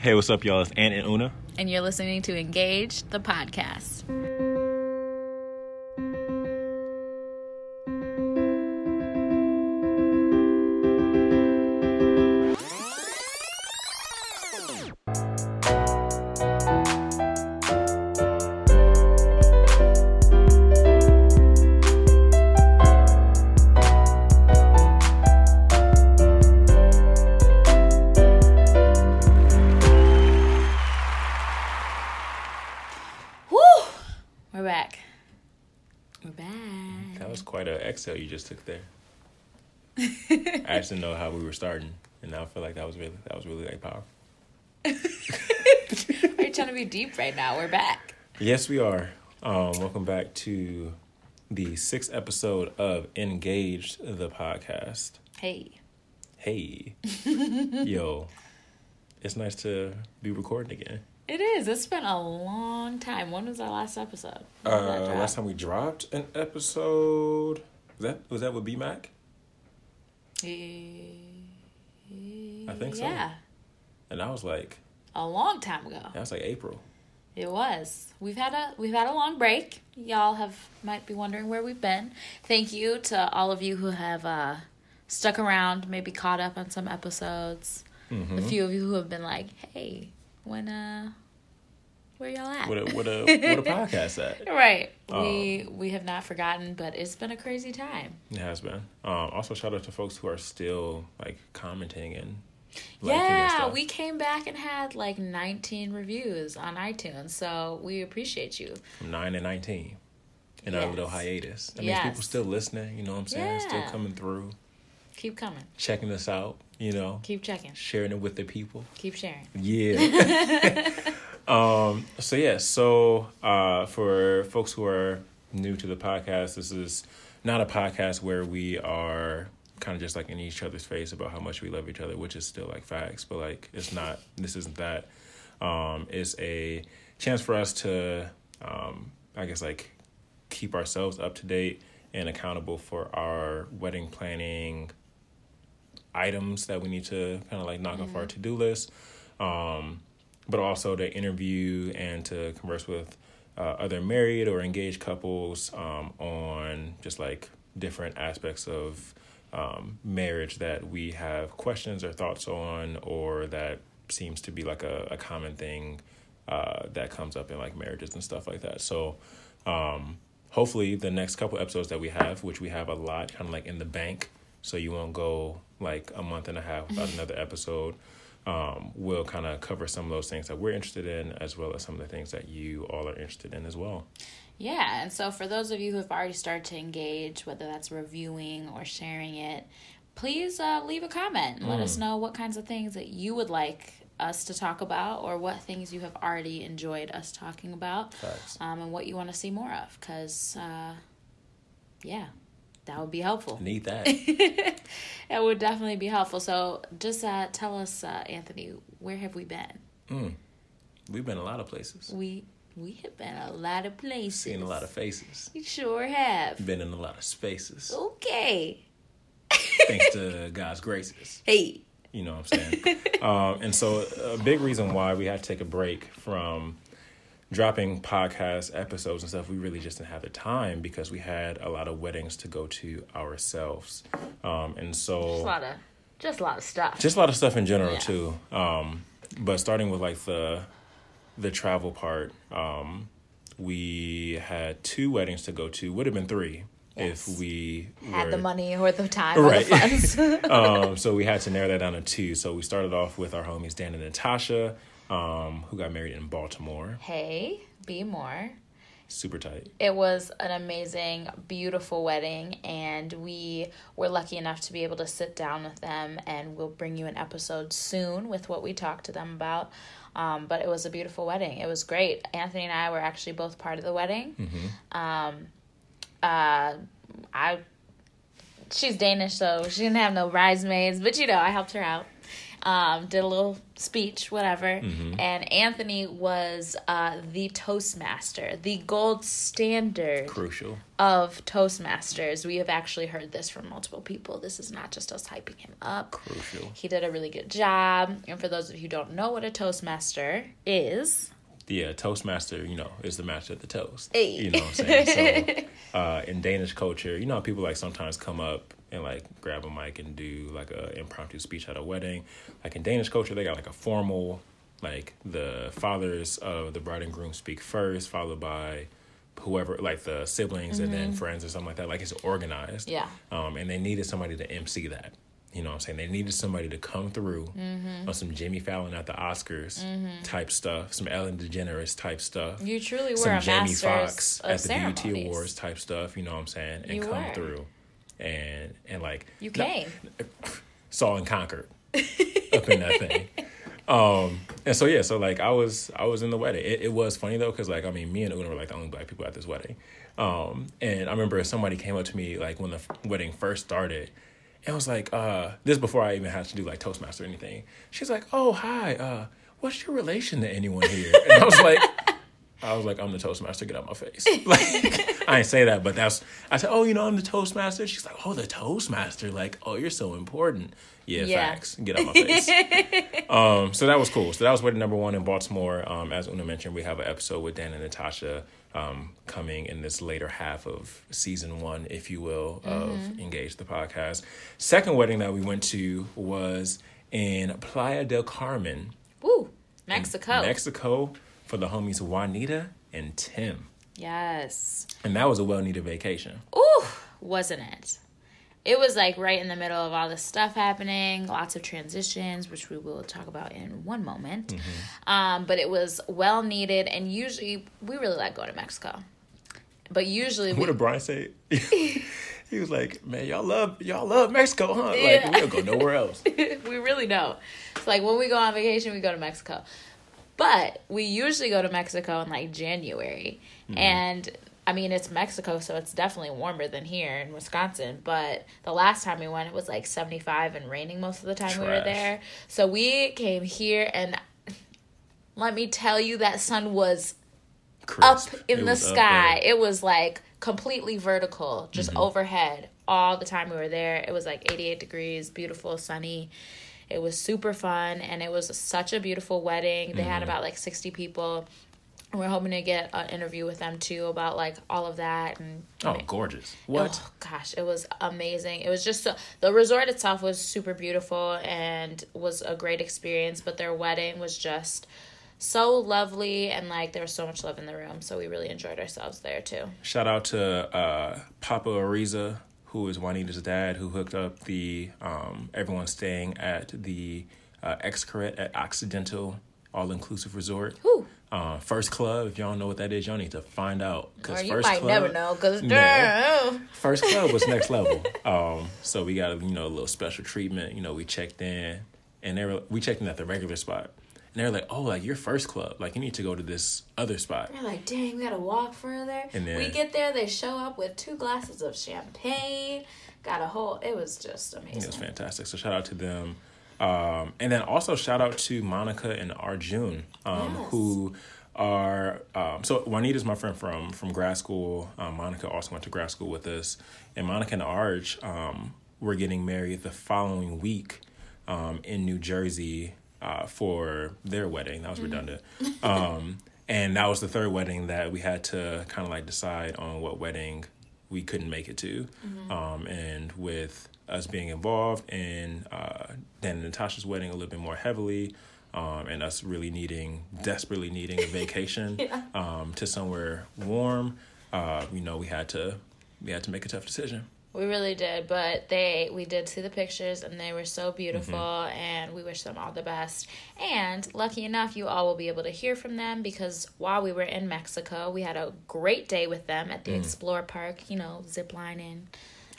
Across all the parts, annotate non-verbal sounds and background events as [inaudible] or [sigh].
Hey, what's up, y'all? It's Ant and Una. And you're listening to Engage, the podcast. Just didn't know how we were starting, and now I feel like that was really that was really like powerful. [laughs] Are you trying to be deep right now? We're back. Yes, we are. Um, welcome back to the sixth episode of Engaged, the podcast. Hey. Hey, [laughs] yo, it's nice to be recording again. It is. It's been a long time. When was our last episode? When did that Uh, last time we dropped an episode, was that was that with B Mac? I think so. Yeah. And I was like, A long time ago. that was like April. It was. We've had a we've had a long break. Y'all have might be wondering where we've been. Thank you to all of you who have uh stuck around, maybe caught up on some episodes. Mm-hmm. A few of you who have been like, "Hey, when uh where y'all at?" What a what a [laughs] what a podcast at. right. Oh. We we have not forgotten, but it's been a crazy time. It has been. Um, also, shout out to folks who are still like commenting and liking and Yeah, we came back and had like 19 reviews on iTunes, so we appreciate you. from nine and nineteen in our little hiatus. That means Yes. people still listening. You know what I'm saying? Still coming through, Keep coming. checking us out. You know, Keep checking. sharing it with the people. Keep sharing. Yeah. [laughs] [laughs] um. So yeah. So uh, for folks who are new to the podcast, this is not a podcast where we are kind of just like in each other's face about how much we love each other, which is still like facts, but like it's not. This isn't that. Um, it's a chance for us to, um, I guess, like keep ourselves up to date and accountable for our wedding planning items that we need to kind of like knock off our to do list, um, but also to interview and to converse with uh, other married or engaged couples um, on just like different aspects of um, marriage that we have questions or thoughts on, or that seems to be like a, a common thing uh, that comes up in like marriages and stuff like that. So, um, hopefully, the next couple episodes that we have, which we have a lot kind of like in the bank, so you won't go like a month and a half without [laughs] another episode. Um, will kind of cover some of those things that we're interested in, as well as some of the things that you all are interested in as well. Yeah, and so for those of you who have already started to engage, whether that's reviewing or sharing it, please uh, leave a comment and let us know what kinds of things that you would like us to talk about or what things you have already enjoyed us talking about um, and what you want to see more of because, uh, yeah, that would be helpful. Need that. [laughs] It would definitely be helpful. So just uh, tell us, uh, Anthony, where have we been? mm. We've been a lot of places, We we have been a lot of places. seen a lot of faces, We sure have. been in a lot of spaces, Okay. thanks to [laughs] God's graces. Hey. You know what I'm saying? um, [laughs] and so, a big reason why we had to take a break from dropping podcast episodes and stuff, we really just didn't have the time because we had a lot of weddings to go to ourselves. Um, and so, Just a lot of just a lot of stuff. just a lot of stuff in general Yeah. too. Um, but starting with like the the travel part, um, we had two weddings to go to. Would have been three Yes. if we had were, the money or the time Right. or the funds. [laughs] um, [laughs] so we had to narrow that down to two. So we started off with our homies Dan and Natasha, um, who got married in Baltimore. hey, be more. Super tight. It was an amazing, beautiful wedding, and we were lucky enough to be able to sit down with them. And we'll bring you an episode soon with what we talked to them about. Um, but it was a beautiful wedding. It was great. Anthony and I were actually both part of the wedding. Um, uh, I she's Danish, so she didn't have no bridesmaids, but you know, I helped her out. Um, did a little speech, whatever. And Anthony was uh, the Toastmaster, the gold standard Crucial. of Toastmasters. We have actually heard this from multiple people. This is not just us hyping him up. Crucial. He did a really good job. And for those of you who don't know what a Toastmaster is, The uh, Toastmaster, you know, is the master of the toast. Hey. You know what I'm saying? So, [laughs] uh, in Danish culture, you know, how people like sometimes come up and like grab a mic and do like a impromptu speech at a wedding. Like in Danish culture, they got like a formal, like the fathers of the bride and groom speak first, followed by whoever, like the siblings and then friends or something like that. Like it's organized. Yeah. Um, and they needed somebody to MC that. You know what I'm saying? They needed somebody to come through Mm-hmm. on some Jimmy Fallon at the Oscars type stuff, some Ellen DeGeneres type stuff you truly were some Jamie Foxx at the BET ceremonies. Awards type stuff, you know what I'm saying, and You come were. through, and and like You came. [laughs] saw and conquered up in that thing. [laughs] Um, and so yeah, so like I was I was in the wedding. It, it was funny though, cause like I mean, me and Una were like the only black people at this wedding. Um, and I remember somebody came up to me like when the wedding first started, and was like, uh, this before I even had to do like Toastmaster or anything. She's like, oh hi, uh, what's your relation to anyone here? And I was like. I was like, I'm the Toastmaster, get out my face. [laughs] Like, I didn't say that, but that's, I said, oh, you know, I'm the Toastmaster. She's like, oh, the Toastmaster. Like, oh, you're so important. Yeah, Yeah. facts. Get out my face. [laughs] um, so that was cool. So that was wedding number one in Baltimore. Um, as Una mentioned, we have an episode with Dan and Natasha um, coming in this later half of season one, if you will, of Engage the podcast. Second wedding that we went to was in Playa del Carmen, Woo! Mexico. Mexico, for the homies Juanita and Tim. yes. And that was a well needed vacation. Ooh, wasn't it? It was like right in the middle of all this stuff happening, lots of transitions, which we will talk about in one moment. Mm-hmm. Um, but it was well needed, and usually we really like going to Mexico. But usually we What did Brian say? [laughs] he was like, "Man, y'all love y'all love Mexico, huh? Like Yeah. we'll go nowhere else." [laughs] we really don't. It's like when we go on vacation, we go to Mexico. But we usually go to Mexico in like January. And I mean, it's Mexico, so it's definitely warmer than here in Wisconsin. But the last time we went, it was like 75 and raining most of the time we were there. So we came here, and let me tell you, that sun was up in It the up sky. It was like completely vertical, just Mm-hmm. overhead all the time we were there. It was like 88 degrees, beautiful, sunny. It was super fun and it was such a beautiful wedding. They Mm-hmm. had about like 60 people. And we're hoping to get an interview with them too about like all of that and Oh, gorgeous! What? Oh, gosh, it was amazing. It was just so the resort itself was super beautiful and was a great experience, but their wedding was just so lovely and like there was so much love in the room. So we really enjoyed ourselves there too. Shout out to uh, Papa Ariza, who is Juanita's dad, who hooked up the um, everyone staying at the uh, Xcaret at Occidental All Inclusive Resort. Whew. Uh, first Club, if y'all don't know what that is, y'all need to find out. Or Cause you First might Club, never know because No. First Club was next [laughs] level. Um, so we got a you know a little special treatment. You know, we checked in, and they were we checked in at the regular spot, and they're like, "Oh, like your first club, like you need to go to this other spot." We're like, dang, we gotta walk further. And then- we get there, they show up with two glasses of champagne. Got a whole. It was just amazing. It was fantastic. So shout out to them. Um, and then also shout out to Monica and Arjun, um, Yes. who are um, so Juanita's my friend from from grad school. Um, Monica also went to grad school with us, and Monica and Arj um, were getting married the following week um, in New Jersey uh, for their wedding. That was redundant. Um, [laughs] and that was the third wedding that we had to kind of like decide on what wedding we couldn't make it to. Um, and with us being involved in uh, Dan and Natasha's wedding a little bit more heavily, um, and us really needing, desperately needing a [laughs] vacation um, to somewhere warm, uh, you know, we had to we had to make a tough decision. We really did, but they we did see the pictures and they were so beautiful Mm-hmm. and we wish them all the best. And lucky enough you all will be able to hear from them because while we were in Mexico, we had a great day with them at the Mm. Xplor Park, you know, ziplining,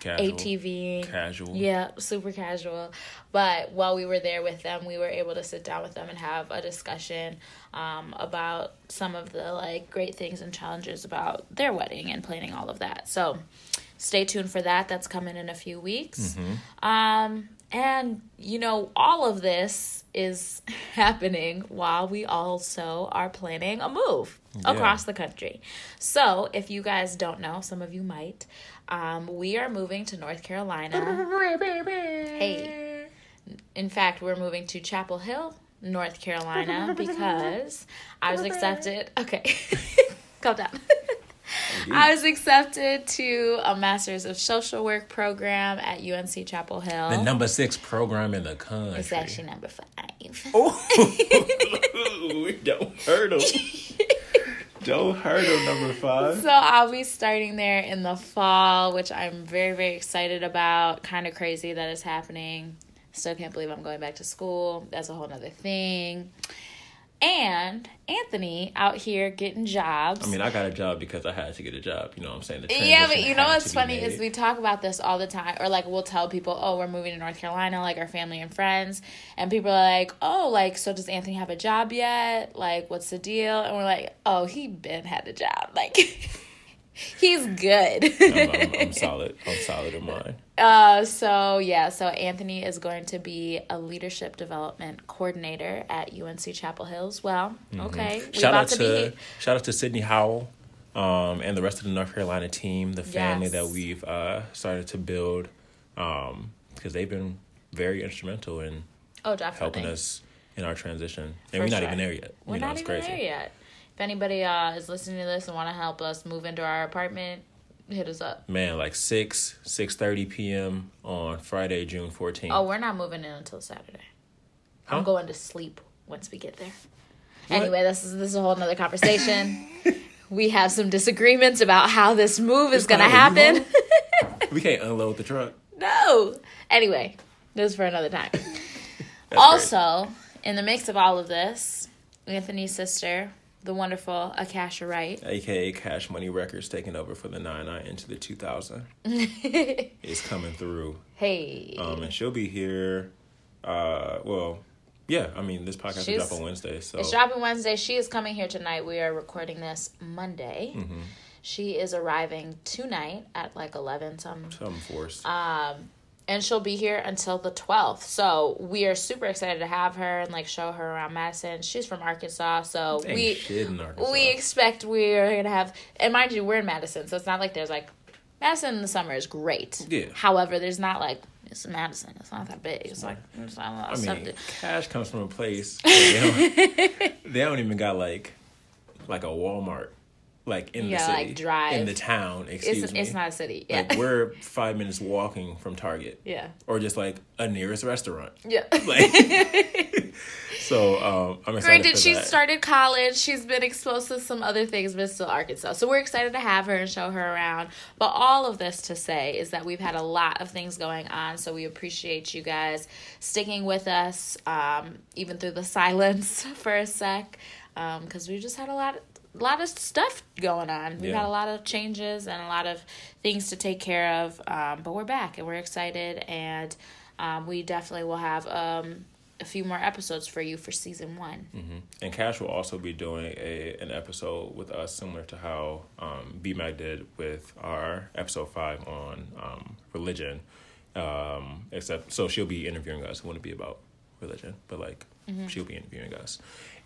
Casual, ATV. casual. Yeah, super casual. But while we were there with them, we were able to sit down with them and have a discussion um, about some of the like great things and challenges about their wedding and planning all of that. So stay tuned for that. That's coming in a few weeks. Um, and you know, all of this is [laughs] happening while we also are planning a move Yeah. across the country. So, if you guys don't know, some of you might, um, we are moving to North Carolina. [laughs] Hey. In fact, we're moving to Chapel Hill, North Carolina, [laughs] because I was accepted. Okay, calm down. I was accepted to a Master's of Social Work program at UNC Chapel Hill. The number six program in the country. It's actually number five. [laughs] Oh, [laughs] don't hurt him. [laughs] don't hurt him, number five. So I'll be starting there in the fall, which I'm very, very excited about. Kind of crazy that it's happening. Still can't believe I'm going back to school. That's a whole nother thing. And Anthony out here getting jobs. I mean, I got a job because I had to get a job. You know what I'm saying? Yeah, but you know what's funny is we talk about this all the time, or like we'll tell people, "Oh, we're moving to North Carolina," like our family and friends, and people are like, "Oh, like so does Anthony have a job yet? Like, what's the deal?" And we're like, "Oh, he been had a job, like." [laughs] He's good. I'm, I'm, I'm [laughs] solid. I'm solid in mine. Uh, so yeah, so Anthony is going to be a leadership development coordinator at UNC Chapel Hills. Well, okay, Mm-hmm. Shout out to, to, shout out to Sydney Howell, um, and the rest of the North Carolina team, the family Yes. that we've uh, started to build, um, because they've been very instrumental in Oh, definitely. helping us in our transition, and For we're not sure. even there yet. We're you know, not it's even crazy. there yet. If anybody uh, is listening to this and want to help us move into our apartment, hit us up. Man, like six six thirty p.m. on Friday, June fourteenth. Oh, we're not moving in until Saturday. Huh? I'm going to sleep once we get there. What? Anyway, this is this is a whole nother conversation. [laughs] we have some disagreements about how this move is going to happen. we can't [laughs] unload the truck. no. Anyway, this is for another time. [laughs] Also, in the mix of all of this, Anthony's sister, the wonderful Akasha Wright, [laughs] aka Cash Money Records taking over for the nine nine into the two thousand [laughs] is coming through. hey, Um, and she'll be here. Uh, well, yeah. I mean, this podcast She's- drop on Wednesday, so It's dropping Wednesday. She is coming here tonight. We are recording this Monday. Mm-hmm. She is arriving tonight at like 11 some some force. um and she'll be here until the 12th. So, we are super excited to have her and like show her around Madison. She's from Arkansas, so Ain't we Arkansas. we expect we are going to have and mind you, we're in Madison, so it's not like there's like Madison in the summer is great. Yeah. However, there's not like it's Madison. It's not that big. It's like there's not a lot I mean, Cash comes from a place [laughs] where they don't, they don't even got like like a Walmart like in Yeah, the city like, drive. in the town. Excuse It's me. it's not a city. Yeah. Like we're five minutes walking from Target, yeah. or just like a nearest restaurant. Yeah. [laughs] Like, [laughs] so um, I'm excited Granted, she that. started college. She's been exposed to some other things, but it's still Arkansas. So we're excited to have her and show her around. But all of this to say is that we've had a lot of things going on. So we appreciate you guys sticking with us, um, even through the [laughs] silence for a sec, because we just had a lot. A lot of stuff going on. We've Yeah. had a lot of changes and a lot of things to take care of, um, but we're back and we're excited, and um, we definitely will have um, a few more episodes for you for season one. And Cash will also be doing a an episode with us, similar to how um, BMAC did with our episode five on um, religion. Um, except, so she'll be interviewing us. It wouldn't be about religion, but like she'll be interviewing us.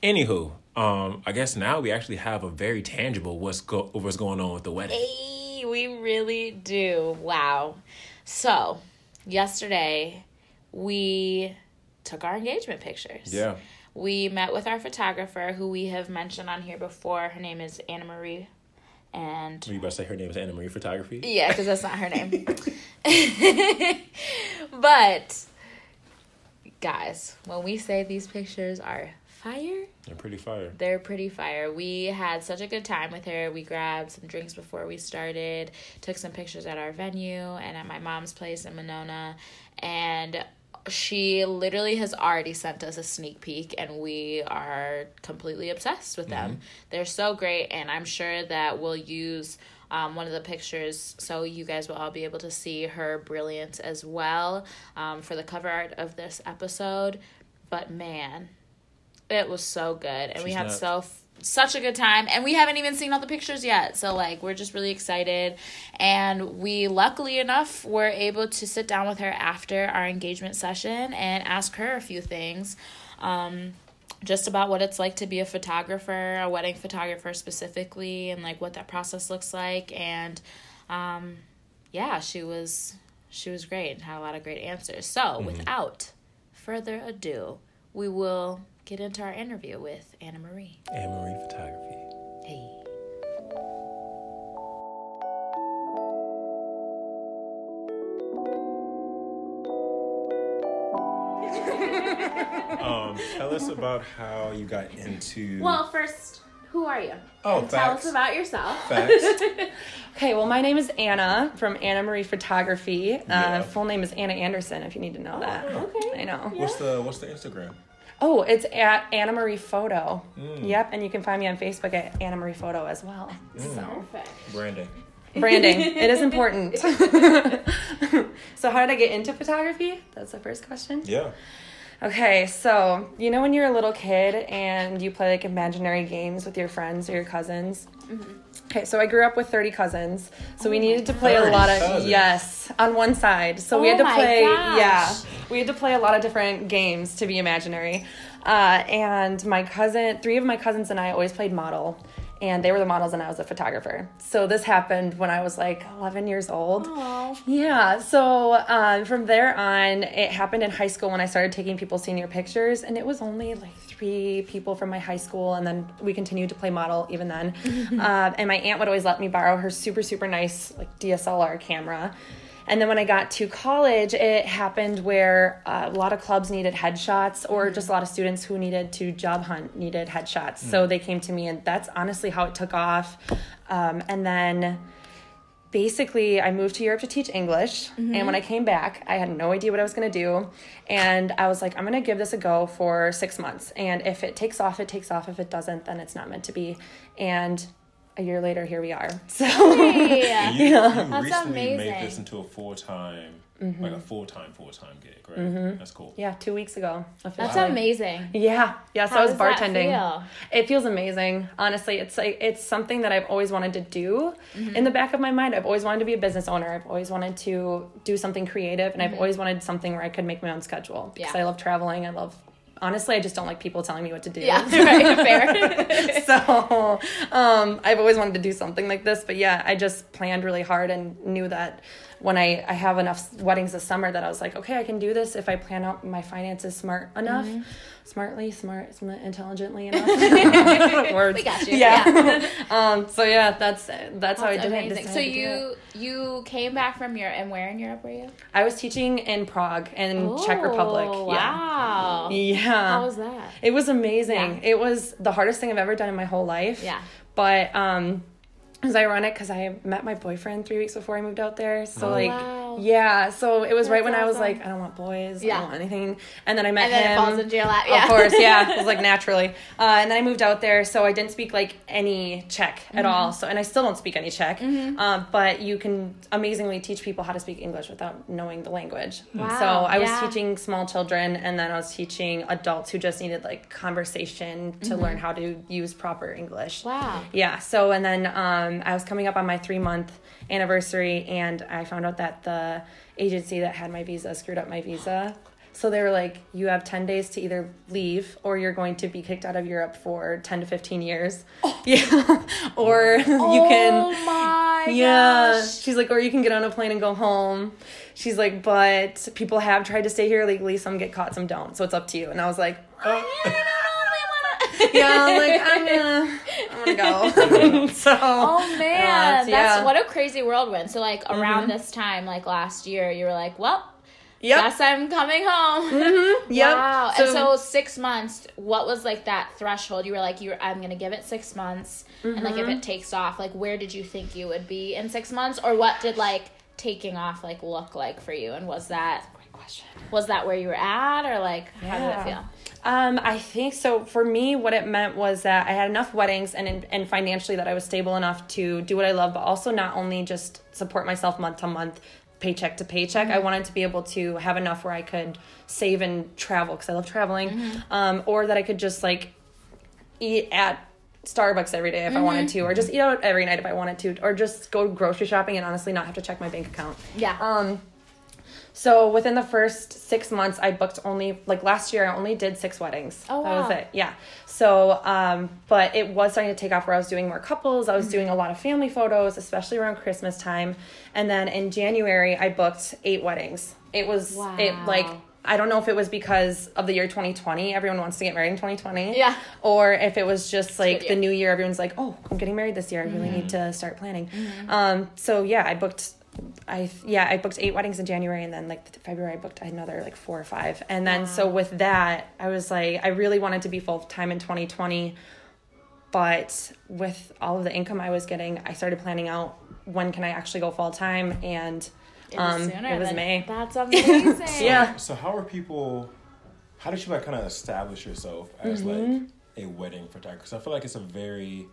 Anywho, um, I guess now we actually have a very tangible what's go what's going on with the wedding. Hey, we really do. Wow. So, yesterday we took our engagement pictures. Yeah, We met with our photographer who we have mentioned on here before. Her name is Anna Marie. And were you about to say her name is Anna Marie Photography? yeah, because that's not her name. [laughs] [laughs] but, guys, when we say these pictures are fire, They're pretty fire. they're pretty fire. We had such a good time with her. We grabbed some drinks before we started, took some pictures at our venue and at my mom's place in Monona. And she literally has already sent us a sneak peek, and we are completely obsessed with them. They're so great, and I'm sure that we'll use. Um, one of the pictures, so you guys will all be able to see her brilliance as well um, for the cover art of this episode. But man, it was so good, and we had not- so such a good time. And we haven't even seen all the pictures yet. So like we're just really excited. And we luckily enough were able to sit down with her after our engagement session and ask her a few things um, just about what it's like to be a photographer a wedding photographer specifically and like what that process looks like. And um, yeah she was she was great and had a lot of great answers. So Mm-hmm. without further ado we will get into our interview with anna marie Anna Marie Photography. Hey. [laughs] Um, tell us about how you got into. Well, first, who are you? oh, And tell us about yourself. Facts. [laughs] Okay, well, my name is Anna from Anna Marie Photography. Yeah. Uh, full name is Anna Anderson, if you need to know that. okay. I know. What's the What's the Instagram? Oh, it's at Anna Marie Photo. Mm. Yep, and you can find me on Facebook at Anna Marie Photo as well. So, Perfect. Branding. branding, it is important. [laughs] [laughs] so, how did I get into photography? That's the first question. Yeah. Okay, so you know when you're a little kid and you play like imaginary games with your friends or your cousins? Okay, so I grew up with 30 cousins. So we needed to play a lot of cousins? yes, on one side. So we Oh had to play gosh. yeah. We had to play a lot of different games to be imaginary. Uh, and my cousin, three of my cousins and I always played model. And they were the models and I was a photographer. So this happened when I was like 11 years old. Oh. Yeah, so um, from there on, it happened in high school when I started taking people's senior pictures, and it was only like three people from my high school, and then we continued to play model even then. um, and my aunt would always let me borrow her super, super nice like DSLR camera. And then when I got to college, it happened where uh, a lot of clubs needed headshots, or just a lot of students who needed to job hunt needed headshots. So they came to me, and that's honestly how it took off. Um, and then basically I moved to Europe to teach English and when mm-hmm. I came back I had no idea what I was going to do and I was like I'm going to give this a go for 6 months and if it takes off it takes off if it doesn't then it's not meant to be and a year later here we are [laughs] so Hey. And you, you That's recently amazing. made this into a full time, like a full time, full time gig, right? That's cool. yeah 2 weeks ago That's officially. amazing. Yeah, yeah. So How I was does that bartending. feel? It feels amazing. Honestly, it's like it's something that I've always wanted to do. Mm-hmm. In the back of my mind, I've always wanted to be a business owner. I've always wanted to do something creative, and I've always wanted something where I could make my own schedule because Mm-hmm. Yeah. I love traveling. I love. Honestly, I just don't like people telling me what to do. Yeah, [laughs] [laughs] right, fair. [laughs] so um, I've always wanted to do something like this, but yeah, I just planned really hard and knew that when I, I have enough weddings this summer that I was like, okay, I can do this if I plan out my finances smart enough, Mm-hmm. smartly, smart, smart, intelligently enough. Words. We got you, Yeah. um. So yeah, that's that's, how I did it. amazing. So you you came back from Europe, and where in Europe were you? I was teaching in Prague in Czech Republic. Oh, Yeah. Wow. Yeah. How was that? It was amazing. Yeah. It was the hardest thing I've ever done in my whole life. Yeah. But um it was ironic because I met my boyfriend three weeks before I moved out there. So Oh, like wow. Yeah, so it was right That's when I was like, I don't want boys, I don't want anything. And then I met And then him. falls into your lap. Yeah. Of course, yeah. It was like [laughs] naturally. Uh, and then I moved out there, so I didn't speak like any Czech Mm-hmm. at all. So and I still don't speak any Czech. Um, but you can amazingly teach people how to speak English without knowing the language. Wow, So I was yeah. teaching small children, and then I was teaching adults who just needed like conversation to learn how to use proper English. Mm-hmm. Wow. Yeah. So and then um, I was coming up on my three month anniversary, and I found out that the agency that had my visa screwed up my visa. So they were like, "You have ten days to either leave, or you're going to be kicked out of Europe for ten to fifteen years." Oh. [laughs] Yeah. or [laughs] you Oh can. my [laughs] Yeah. gosh. She's like, or you can get on a plane and go home. She's like, but people have tried to stay here legally. Some get caught, some don't. So it's up to you. And I was like, oh. Yeah, I'm like, I'm gonna, I'm gonna go. [laughs] so, [laughs] Oh man, uh, that's yeah. what a crazy whirlwind. So like around this time, like last year, you were like, "Well, Yep. guess I'm coming home." Yep. [laughs] Wow. and so six months. What was like that threshold? You were like, "You, were, I'm gonna give it six months, and like Mm-hmm. if it takes off, like where did you think you would be in six months, or what did like taking off like look like for you? And was that Great question. was that where you were at, or like how did it feel? Um, I think so. For me, what it meant was that I had enough weddings and and financially that I was stable enough to do what I love, but also not only just support myself month to month, paycheck to paycheck. I wanted to be able to have enough where I could save and travel because I love traveling, um, or that I could just like eat at Starbucks every day if I wanted to, or just eat out every night if I wanted to, or just go grocery shopping and honestly not have to check my bank account. Yeah. Um, so within the first six months, I booked only like last year. I only did six weddings. Oh, that was it. Yeah. So, um, but it was starting to take off where I was doing more couples. I was doing a lot of family photos, especially around Christmas time. And then in January, I booked eight weddings. It was it like I don't know if it was because of the year 2020. Everyone wants to get married in 2020. Yeah. Or if it was just like the new year, everyone's like, oh, I'm getting married this year. I really need to start planning. Um, so yeah, I booked. I yeah, I booked eight weddings in January, and then like February, I booked another like four or five. And then so with that, I was like, I really wanted to be full time in 2020, but with all of the income I was getting, I started planning out when can I actually go full time, and It was um, sooner it was than- May. That's [laughs] amazing. Yeah. So how are people? How did you like kind of establish yourself as Mm-hmm. like a wedding photographer? Because I feel like it's a very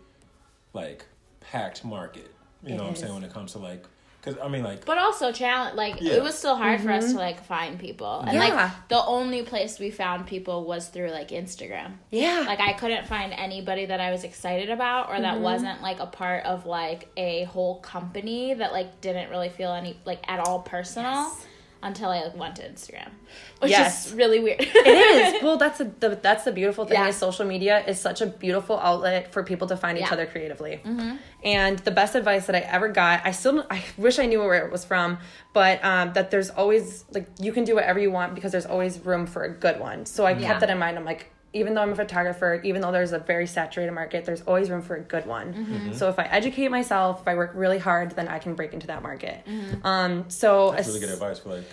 like packed market. You It know what I'm saying when it comes to like, because I mean like But also challenge like Yeah. it was still hard for us to like find people. And Mm-hmm. Yeah. like the only place we found people was through like Instagram. Yeah. Like I couldn't find anybody that I was excited about or Mm-hmm. that wasn't like a part of like a whole company that like didn't really feel any like at all personal Yes. Until I like went to Instagram. Which Yes. is really weird. it is [laughs] well that's a, the that's the beautiful thing Yeah. is social media is such a beautiful outlet for people to find each Yeah. Mm-hmm. other creatively and the best advice that i ever got i still i wish i knew where it was from but um, that there's always like you can do whatever you want because there's always room for a good one so i Yeah. kept that in mind i'm like even though i'm a photographer even though there's a very saturated market there's always room for a good one Mm-hmm. so if i educate myself if i work really hard then i can break into that market Mm-hmm. um, so that's as- really good advice for like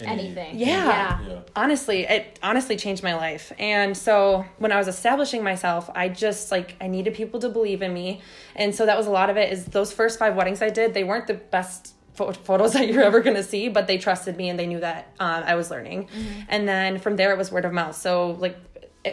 any, Anything. Yeah. Yeah. Yeah. honestly it honestly changed my life and so when i was establishing myself i just like i needed people to believe in me and so that was a lot of it is those first five weddings i did they weren't the best photos [laughs] that you're ever going to see but they trusted me and they knew that um, i was learning and then from there it was word of mouth so like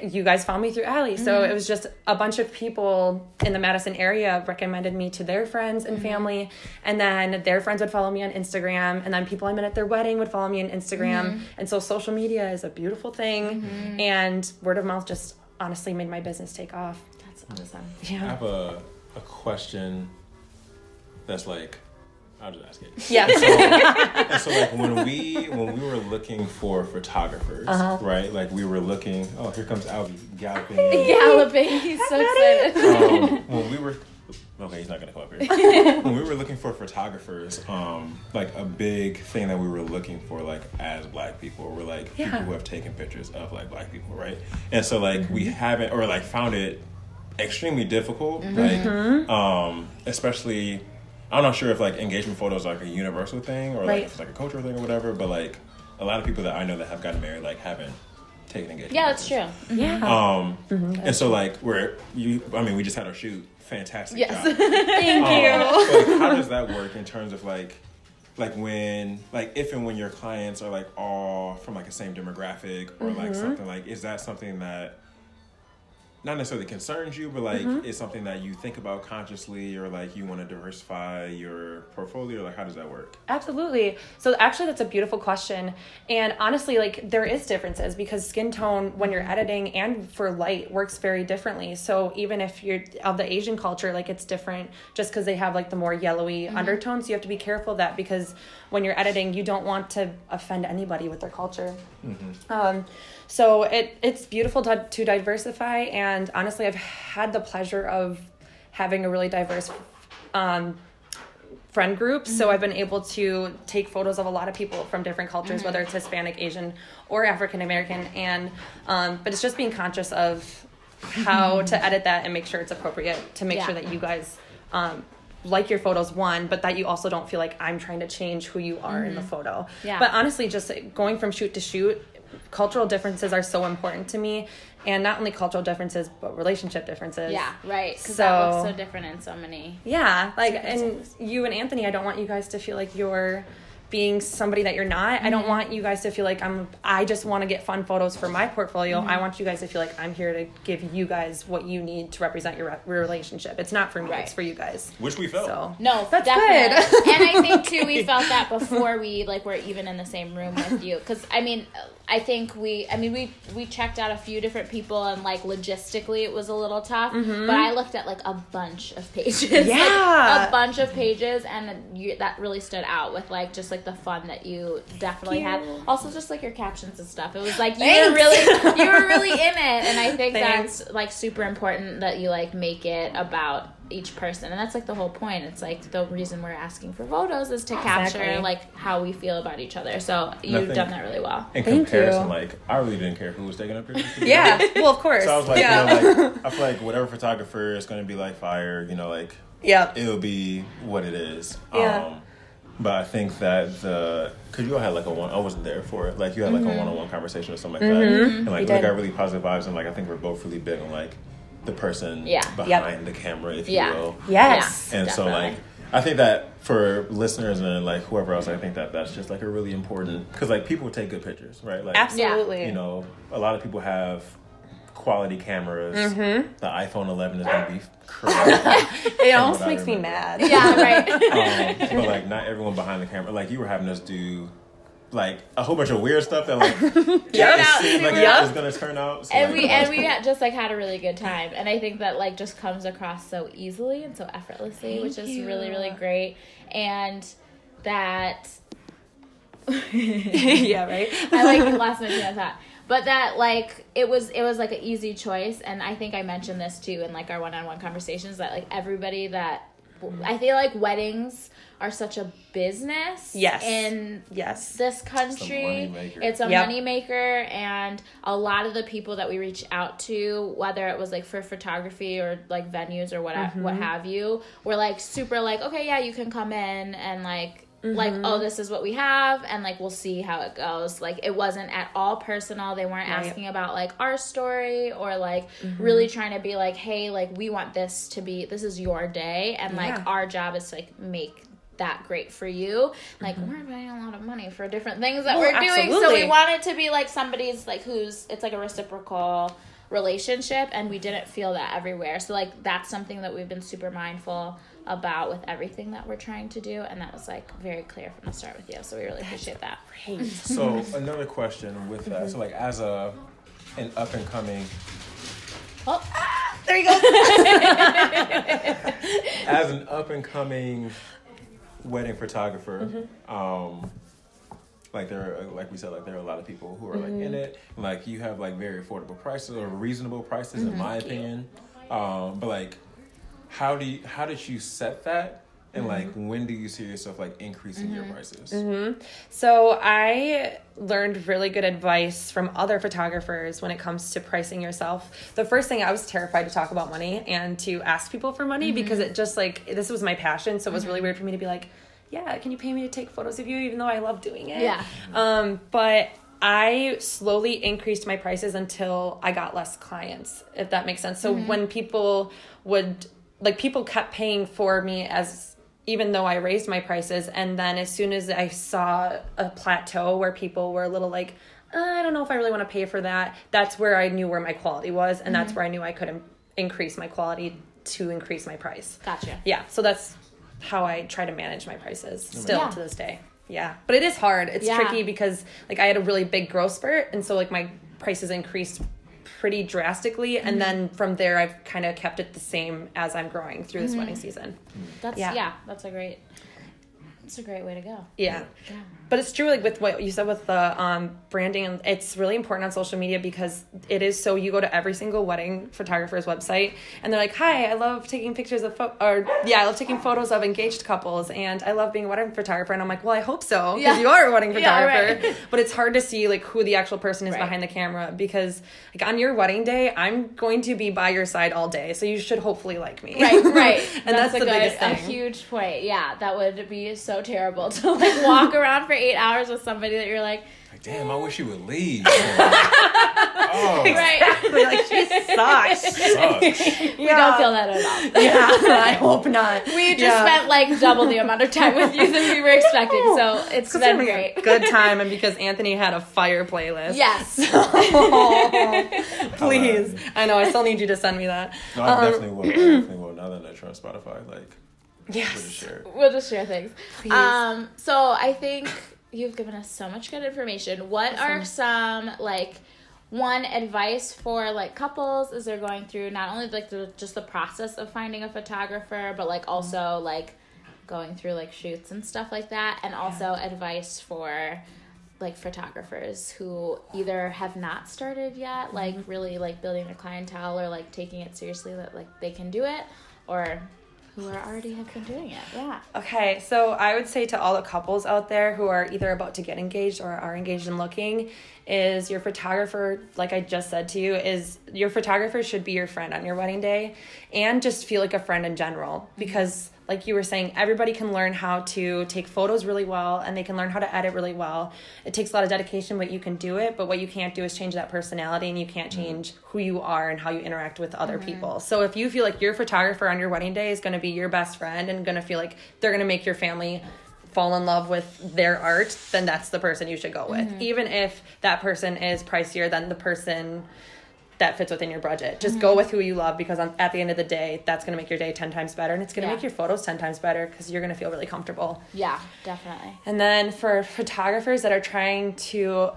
you guys found me through Allie. So mm-hmm. it was just a bunch of people in the Madison area recommended me to their friends and mm-hmm. family. And then their friends would follow me on Instagram. And then people I met at their wedding would follow me on Instagram. Mm-hmm. And so social media is a beautiful thing. And word of mouth just honestly made my business take off. That's awesome. Yeah. I have a a question that's like I'll just ask it. Yeah. And [laughs] so like when we when we were looking for photographers, Uh-huh. right? Like we were looking. Oh, here comes Albie galloping. in. [laughs] Galloping. He's so excited. um, [laughs] when we were okay, he's not gonna come up here. when we were looking for photographers, um, like a big thing that we were looking for, like as black people, were like Yeah. people who have taken pictures of like black people, right? And so like we Mm-hmm. haven't or like found it extremely difficult, Mm-hmm. like um, especially. I'm not sure if like engagement photos are like a universal thing or like Right. if it's like a cultural thing or whatever, but like a lot of people that I know that have gotten married like haven't taken engagement. Yeah, that's pictures. true. Yeah. Um, Mm-hmm. and so like we're you. I mean, we just had our shoot. Fantastic Yes. job. [laughs] Thank Um, so, like, how does that work in terms of like, like when, like if and when your clients are like all from like the same demographic or Mm-hmm. like something like, is that something that not necessarily concerns you, but like Mm-hmm. is something that you think about consciously or like you want to diversify your portfolio? Like, how does that work? Absolutely. So actually that's a beautiful question. And honestly, like there is differences because skin tone when you're editing and for light works very differently. So even if you're of the Asian culture, like it's different just because they have like the more yellowy undertones. You have to be careful of that because when you're editing, you don't want to offend anybody with their culture. Um, so it it's beautiful to, to diversify, and honestly, I've had the pleasure of having a really diverse um, friend group. So I've been able to take photos of a lot of people from different cultures, whether it's Hispanic, Asian, or African American, and um, but it's just being conscious of how to edit that and make sure it's appropriate to make Yeah. sure that you guys. Um, like your photos one but that you also don't feel like i'm trying to change who you are in the photo Yeah. but honestly just going from shoot to shoot cultural differences are so important to me and not only cultural differences but relationship differences Yeah, right. Because that looks So- so different in so many. yeah like and you and anthony i don't want you guys to feel like you're being somebody that you're not. I don't mm-hmm. want you guys to feel like I'm I just want to get fun photos for my portfolio. I mm-hmm. want you guys to feel like I'm here to give you guys what you need to represent your re- relationship. It's not for me, Right. it's for you guys. Which we felt. So No, That's definitely. [laughs] and I think too, we [laughs] felt that before we like were even in the same room with you. Because I mean, I think we, I mean, we we checked out a few different people, and like logistically, it was a little tough. Mm-hmm. But I looked at like a bunch of pages, [laughs] Like, Yeah. a bunch of pages, and you, that really stood out with like just like the fun that you definitely had. Also, just like your captions and stuff. It was like you Thanks. were really, [laughs] you were really in it, and I think Thanks. that's like super important that you like make it about each person and that's like the whole point it's like the reason we're asking for photos is to capture Exactly. like how we feel about each other so you've done that really well In Thank comparison, you. like I really didn't care who was taking up [laughs] pictures. together. Yeah, well of course. So I was like, yeah. you know, like [laughs] I feel like whatever photographer is going to be like fire, you know, like yeah. it'll be what it is. Yeah. Um, but I think that the because you all had like a one, I wasn't there for it. Like you had like a one-on-one conversation or something like that, and like We we got really positive vibes, and like I think we're both really big on like the person Yeah. behind the camera, if Yeah. you will. Yes. Yeah. And so like I think that for listeners and like whoever else, I think that that's just like a really important because like people take good pictures, right? Like Absolutely. you know, a lot of people have quality cameras. Mm-hmm. The iPhone 11 is gonna be crazy. [laughs] It almost makes me mad. yeah right [laughs] um, but like not everyone behind the camera. Like you were having us do like a whole bunch of weird stuff that like [laughs] yeah, it seemed like super it was gonna turn out. So, and like, we and we had just like had a really good time and i think that like just comes across so easily and so effortlessly which is you. really really great and that yeah, right? I like lost my train of thought. But that like it was it was like an easy choice and I think I mentioned this too in like our one on one conversations that like everybody that I feel like weddings are such a business Yes. in Yes. this country. It's a Yep. money maker and a lot of the people that we reach out to, whether it was like for photography or like venues or what Mm-hmm. what have you, were like super like, okay, yeah, you can come in and like like Mm-hmm. oh this is what we have and like we'll see how it goes like it wasn't at all personal they weren't Right. asking about like our story or like Mm-hmm. really trying to be like hey like we want this to be this is your day and like our job is to like make that great for you like we're paying a lot of money for different things that Mm-hmm. Well, we're doing so we want it to be like somebody's like who's it's like a reciprocal relationship and we didn't feel that everywhere so like that's something that we've been super mindful about with everything that we're trying to do and that was like very clear from the start with you so we really appreciate that Great. [laughs] So another question with that. So like as a an up and coming oh There you go. [laughs] as an up and coming wedding photographer, Mm-hmm. um, like there, are, like we said, like there are a lot of people who are like Mm-hmm. in it. Like you have like very affordable prices or reasonable prices, Mm-hmm. in my opinion. Um, but like, how do you, how did you set that? And mm-hmm. like, Mm-hmm. when do you see yourself like increasing your mm-hmm. prices? Mm-hmm. So I learned really good advice from other photographers when it comes to pricing yourself. The first thing I was terrified to talk about money and to ask people for money because it just like this was my passion, so it was really weird for me to be like, "Yeah, can you pay me to take photos of you?" Even though I love doing it. Yeah. Um, but I slowly increased my prices until I got less clients, if that makes sense. So when people would like people kept paying for me as even though I raised my prices and then as soon as I saw a plateau where people were a little like "Uh, I don't know if I really want to pay for that, that's where I knew where my quality was and that's where I knew I could im- increase my quality to increase my price. gotcha Yeah, so that's how I try to manage my prices still Yeah. to this day. Yeah, but it is hard. It's Yeah. tricky because like I had a really big growth spurt, and so like my prices increased pretty drastically, Mm-hmm. and then from there I've kind of kept it the same as I'm growing through this wedding season. that's yeah. Yeah. that's a great that's a great way to go Yeah. yeah But it's true, like with what you said with the um, branding, and it's really important on social media because it is so. You go to every single wedding photographer's website, and they're like, "Hi, I love taking pictures of, pho- or yeah, I love taking photos of engaged couples, and I love being a wedding photographer." And I'm like, "Well, I hope so, because Yeah. you are a wedding [laughs] Yeah, photographer." right. But it's hard to see like who the actual person is Right. behind the camera because, like, on your wedding day, I'm going to be by your side all day, so you should hopefully like me. right right [laughs] and that's, a the good biggest a huge point yeah that would be so terrible [laughs] to like walk around for eight hours with somebody that you're like Like, damn, I wish you would leave. [laughs] Oh, Right. Exactly, like she sucks. sucks. We don't feel that at all. Yeah, I hope not. We just Yeah. spent like double the amount of time with you than we were expecting, so [laughs] it's It's been been great. a good time, and because Anthony had a fire playlist. Yes. [laughs] Please, I know. I still need you to send me that. No, I Um, definitely will. I definitely will. Now that I try Spotify, like, we'll just Yes. share. We'll just share things. Please. Um, so I think you've given us so much good information. What are some like one advice for like couples as they're going through not only like the, just the process of finding a photographer, but like also like going through like shoots and stuff like that, and also advice for like photographers who either have not started yet, like really like building their clientele or like taking it seriously that like they can do it, or who are already have been doing it. Yeah. Okay, so I would say to all the couples out there who are either about to get engaged or are engaged and looking, is your photographer, like I just said to you, is your photographer should be your friend on your wedding day and just feel like a friend in general. Because, like you were saying, everybody can learn how to take photos really well and they can learn how to edit really well. It takes a lot of dedication, but you can do it. But what you can't do is change that personality and you can't mm-hmm. change who you are and how you interact with other mm-hmm. people. So if you feel like your photographer on your wedding day is going to be your best friend and going to feel like they're going to make your family fall in love with their art, then that's the person you should go with. Mm-hmm. Even if that person is pricier than the person that fits within your budget. Just go mm-hmm. with who you love because on, at the end of the day, that's going to make your day 10 times better and it's going to Yeah. make your photos 10 times better because you're going to feel really comfortable. Yeah, definitely. And then for photographers that are trying to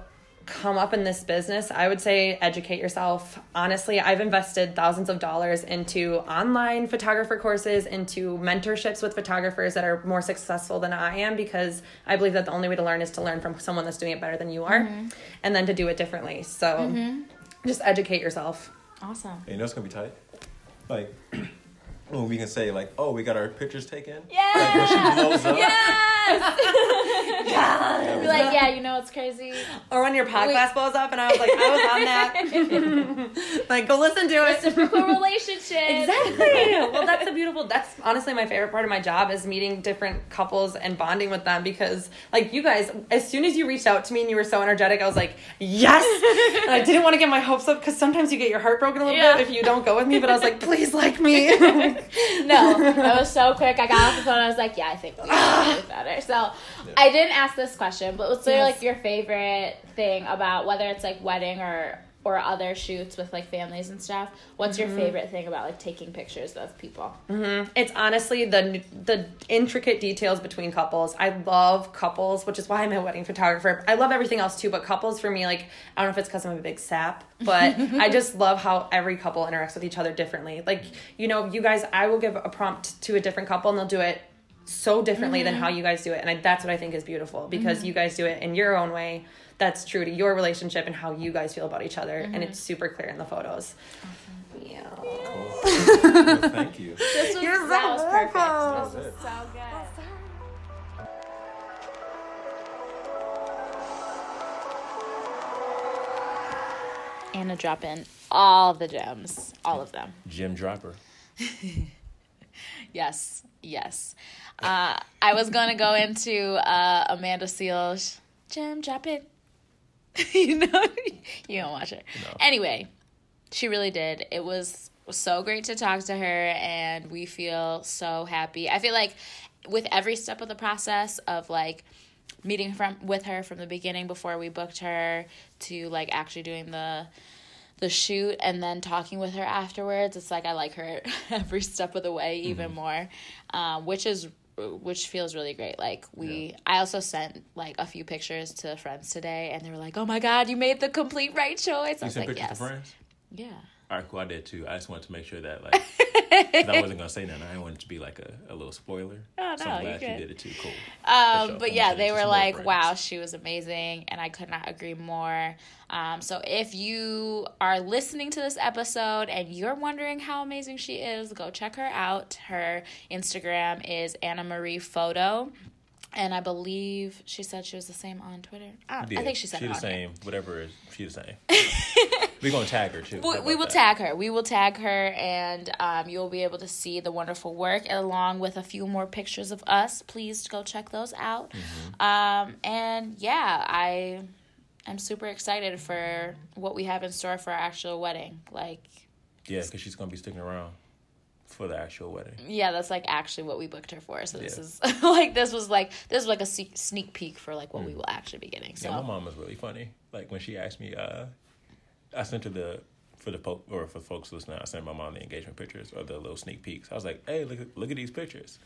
come up in this business, I would say educate yourself. Honestly, I've invested thousands of dollars into online photographer courses, into mentorships with photographers that are more successful than I am because I believe that the only way to learn is to learn from someone that's doing it better than you are mm-hmm. and then to do it differently. So mm-hmm. Just educate yourself. Awesome. And you know it's gonna be tight. Like, [clears throat] when we can say like, oh, we got our pictures taken. Yeah. Like when she blows up. Yes. [laughs] Be like, yeah, you know what's crazy? Or when your podcast blows up and I was like, I was on that. [laughs] like, go listen to it. Reciprocal relationship. Exactly. well, that's a beautiful. That's honestly my favorite part of my job is meeting different couples and bonding with them because, like, you guys, as soon as you reached out to me and you were so energetic, I was like, yes. and I didn't want to get my hopes up because sometimes you get your heart broken a little Yeah. bit if you don't go with me. But I was like, please like me. [laughs] No, that was so quick. I got off the phone. I was like, yeah, I think we can do better. So I didn't ask this question, but what's Yes. like your favorite thing about whether it's like wedding or or other shoots with like families and stuff? What's your mm-hmm. favorite thing about like taking pictures of people? Mm-hmm. It's honestly the the intricate details between couples. I love couples, which is why I'm a wedding photographer. I love everything else too, but couples for me, like I don't know if it's because I'm a big sap, but [laughs] I just love how every couple interacts with each other differently. Like you know, you guys, I will give a prompt to a different couple, and they'll do it so differently than mm-hmm. how you guys do it, and I, that's what I think is beautiful because mm-hmm. you guys do it in your own way. That's true to your relationship and how you guys feel about each other, and mm-hmm. it's super clear in the photos. Yeah. Cool. [laughs] Well, thank you. This was, You're so that was perfect. welcome. This was so good. Anna drop in all the gems, all of them. Jim Dropper. [laughs] Yes, yes. Uh, I was going to go into uh, Amanda Seales' Jim, drop in. [laughs] you know, you don't watch her. No. Anyway, she really did. It was so great to talk to her, and we feel so happy. I feel like with every step of the process of like meeting from with her from the beginning before we booked her to like actually doing the the shoot and then talking with her afterwards it's like i like her [laughs] every step of the way even more um, which is which feels really great. Like we i also sent like a few pictures to friends today and they were like oh my god you made the complete right choice. I You was sent like pictures yes. to friends? yeah All right, cool. I did too. I just wanted to make sure that, like I [laughs] wasn't gonna say nothing. I didn't want it to be like a, a little spoiler. Oh, so no, I'm glad you did it too. Cool. Um, sure. but I'm yeah, they were like, friends. "Wow, she was amazing," and I could not agree more. Um, so if you are listening to this episode and you're wondering how amazing she is, go check her out. Her Instagram is Anna Marie Photo, and I believe she said she was the same on Twitter. I, don't- I think she said she it the same. Whatever. is- She the same. [laughs] We're gonna tag her too. We, we will that? tag her. We will tag her, and um, you'll be able to see the wonderful work along with a few more pictures of us. Please go check those out. Mm-hmm. Um, and yeah, I I'm super excited for what we have in store for our actual wedding. Like, Yeah, because she's gonna be sticking around for the actual wedding. yeah, that's like actually what we booked her for. So this Yeah. is [laughs] like this was like this was like a sneak peek for like what we will actually be getting. So Mm. Yeah, my mom was really funny. Like when she asked me, uh, I sent her the for the po- or for folks listening, I sent my mom the engagement pictures or the little sneak peeks. I was like, "Hey, look at look at these pictures."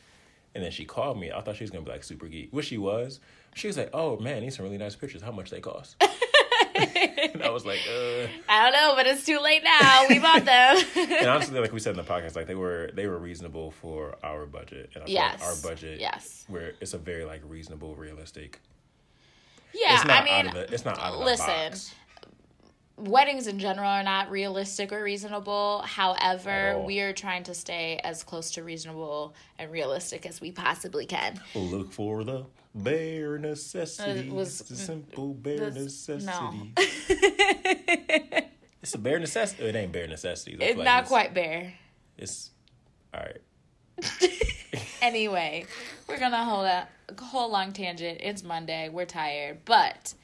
And then she called me. I thought she was gonna be like super geek, which she was. She was like, "Oh man, these are really nice pictures. How much they cost?" [laughs] and I was like, "Uh." I don't know, but it's too late now. We bought them. And [laughs] honestly, like we said in the podcast, like they were they were reasonable for our budget. And I feel like Yes. our budget, Yes. where it's a very like reasonable, realistic. yeah, it's not I mean, out of the, it's not out of the listen, box. Weddings in general are not realistic or reasonable. However, we are trying to stay as close to reasonable and realistic as we possibly can. Look for the bare necessities. Uh, was- the simple bare this- necessity. no. [laughs] it's a bare necessity. It ain't bare necessities. It's like not quite bare. It's all right. [laughs] Anyway, we're gonna hold a whole long tangent. It's Monday. We're tired, but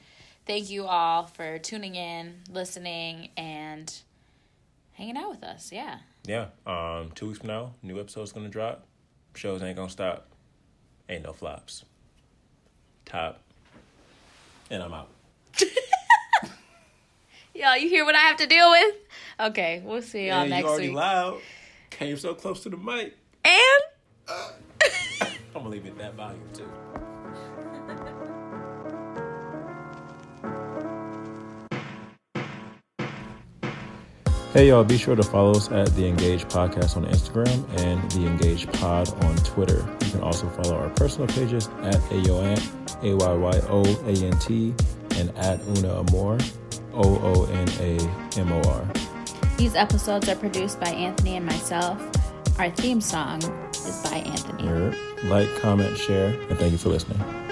thank you all for tuning in, listening, and hanging out with us. Yeah. Yeah. Um. Two weeks from now, new episode's gonna drop. Shows ain't gonna stop. Ain't no flops. Top. And I'm out. [laughs] Y'all, you hear what I have to deal with? Okay, we'll see y'all Yeah, you next already week. loud. Came so close to the mic. And [laughs] I'm gonna leave it that volume too. Hey y'all, be sure to follow us at The Engage Podcast on Instagram and The Engage Pod on Twitter. You can also follow our personal pages at Ayoant, A Y Y O A N T, and at Una Amor, O O N A M O R. these episodes are produced by Anthony and myself. Our theme song is by Anthony. Like, comment, share, and thank you for listening.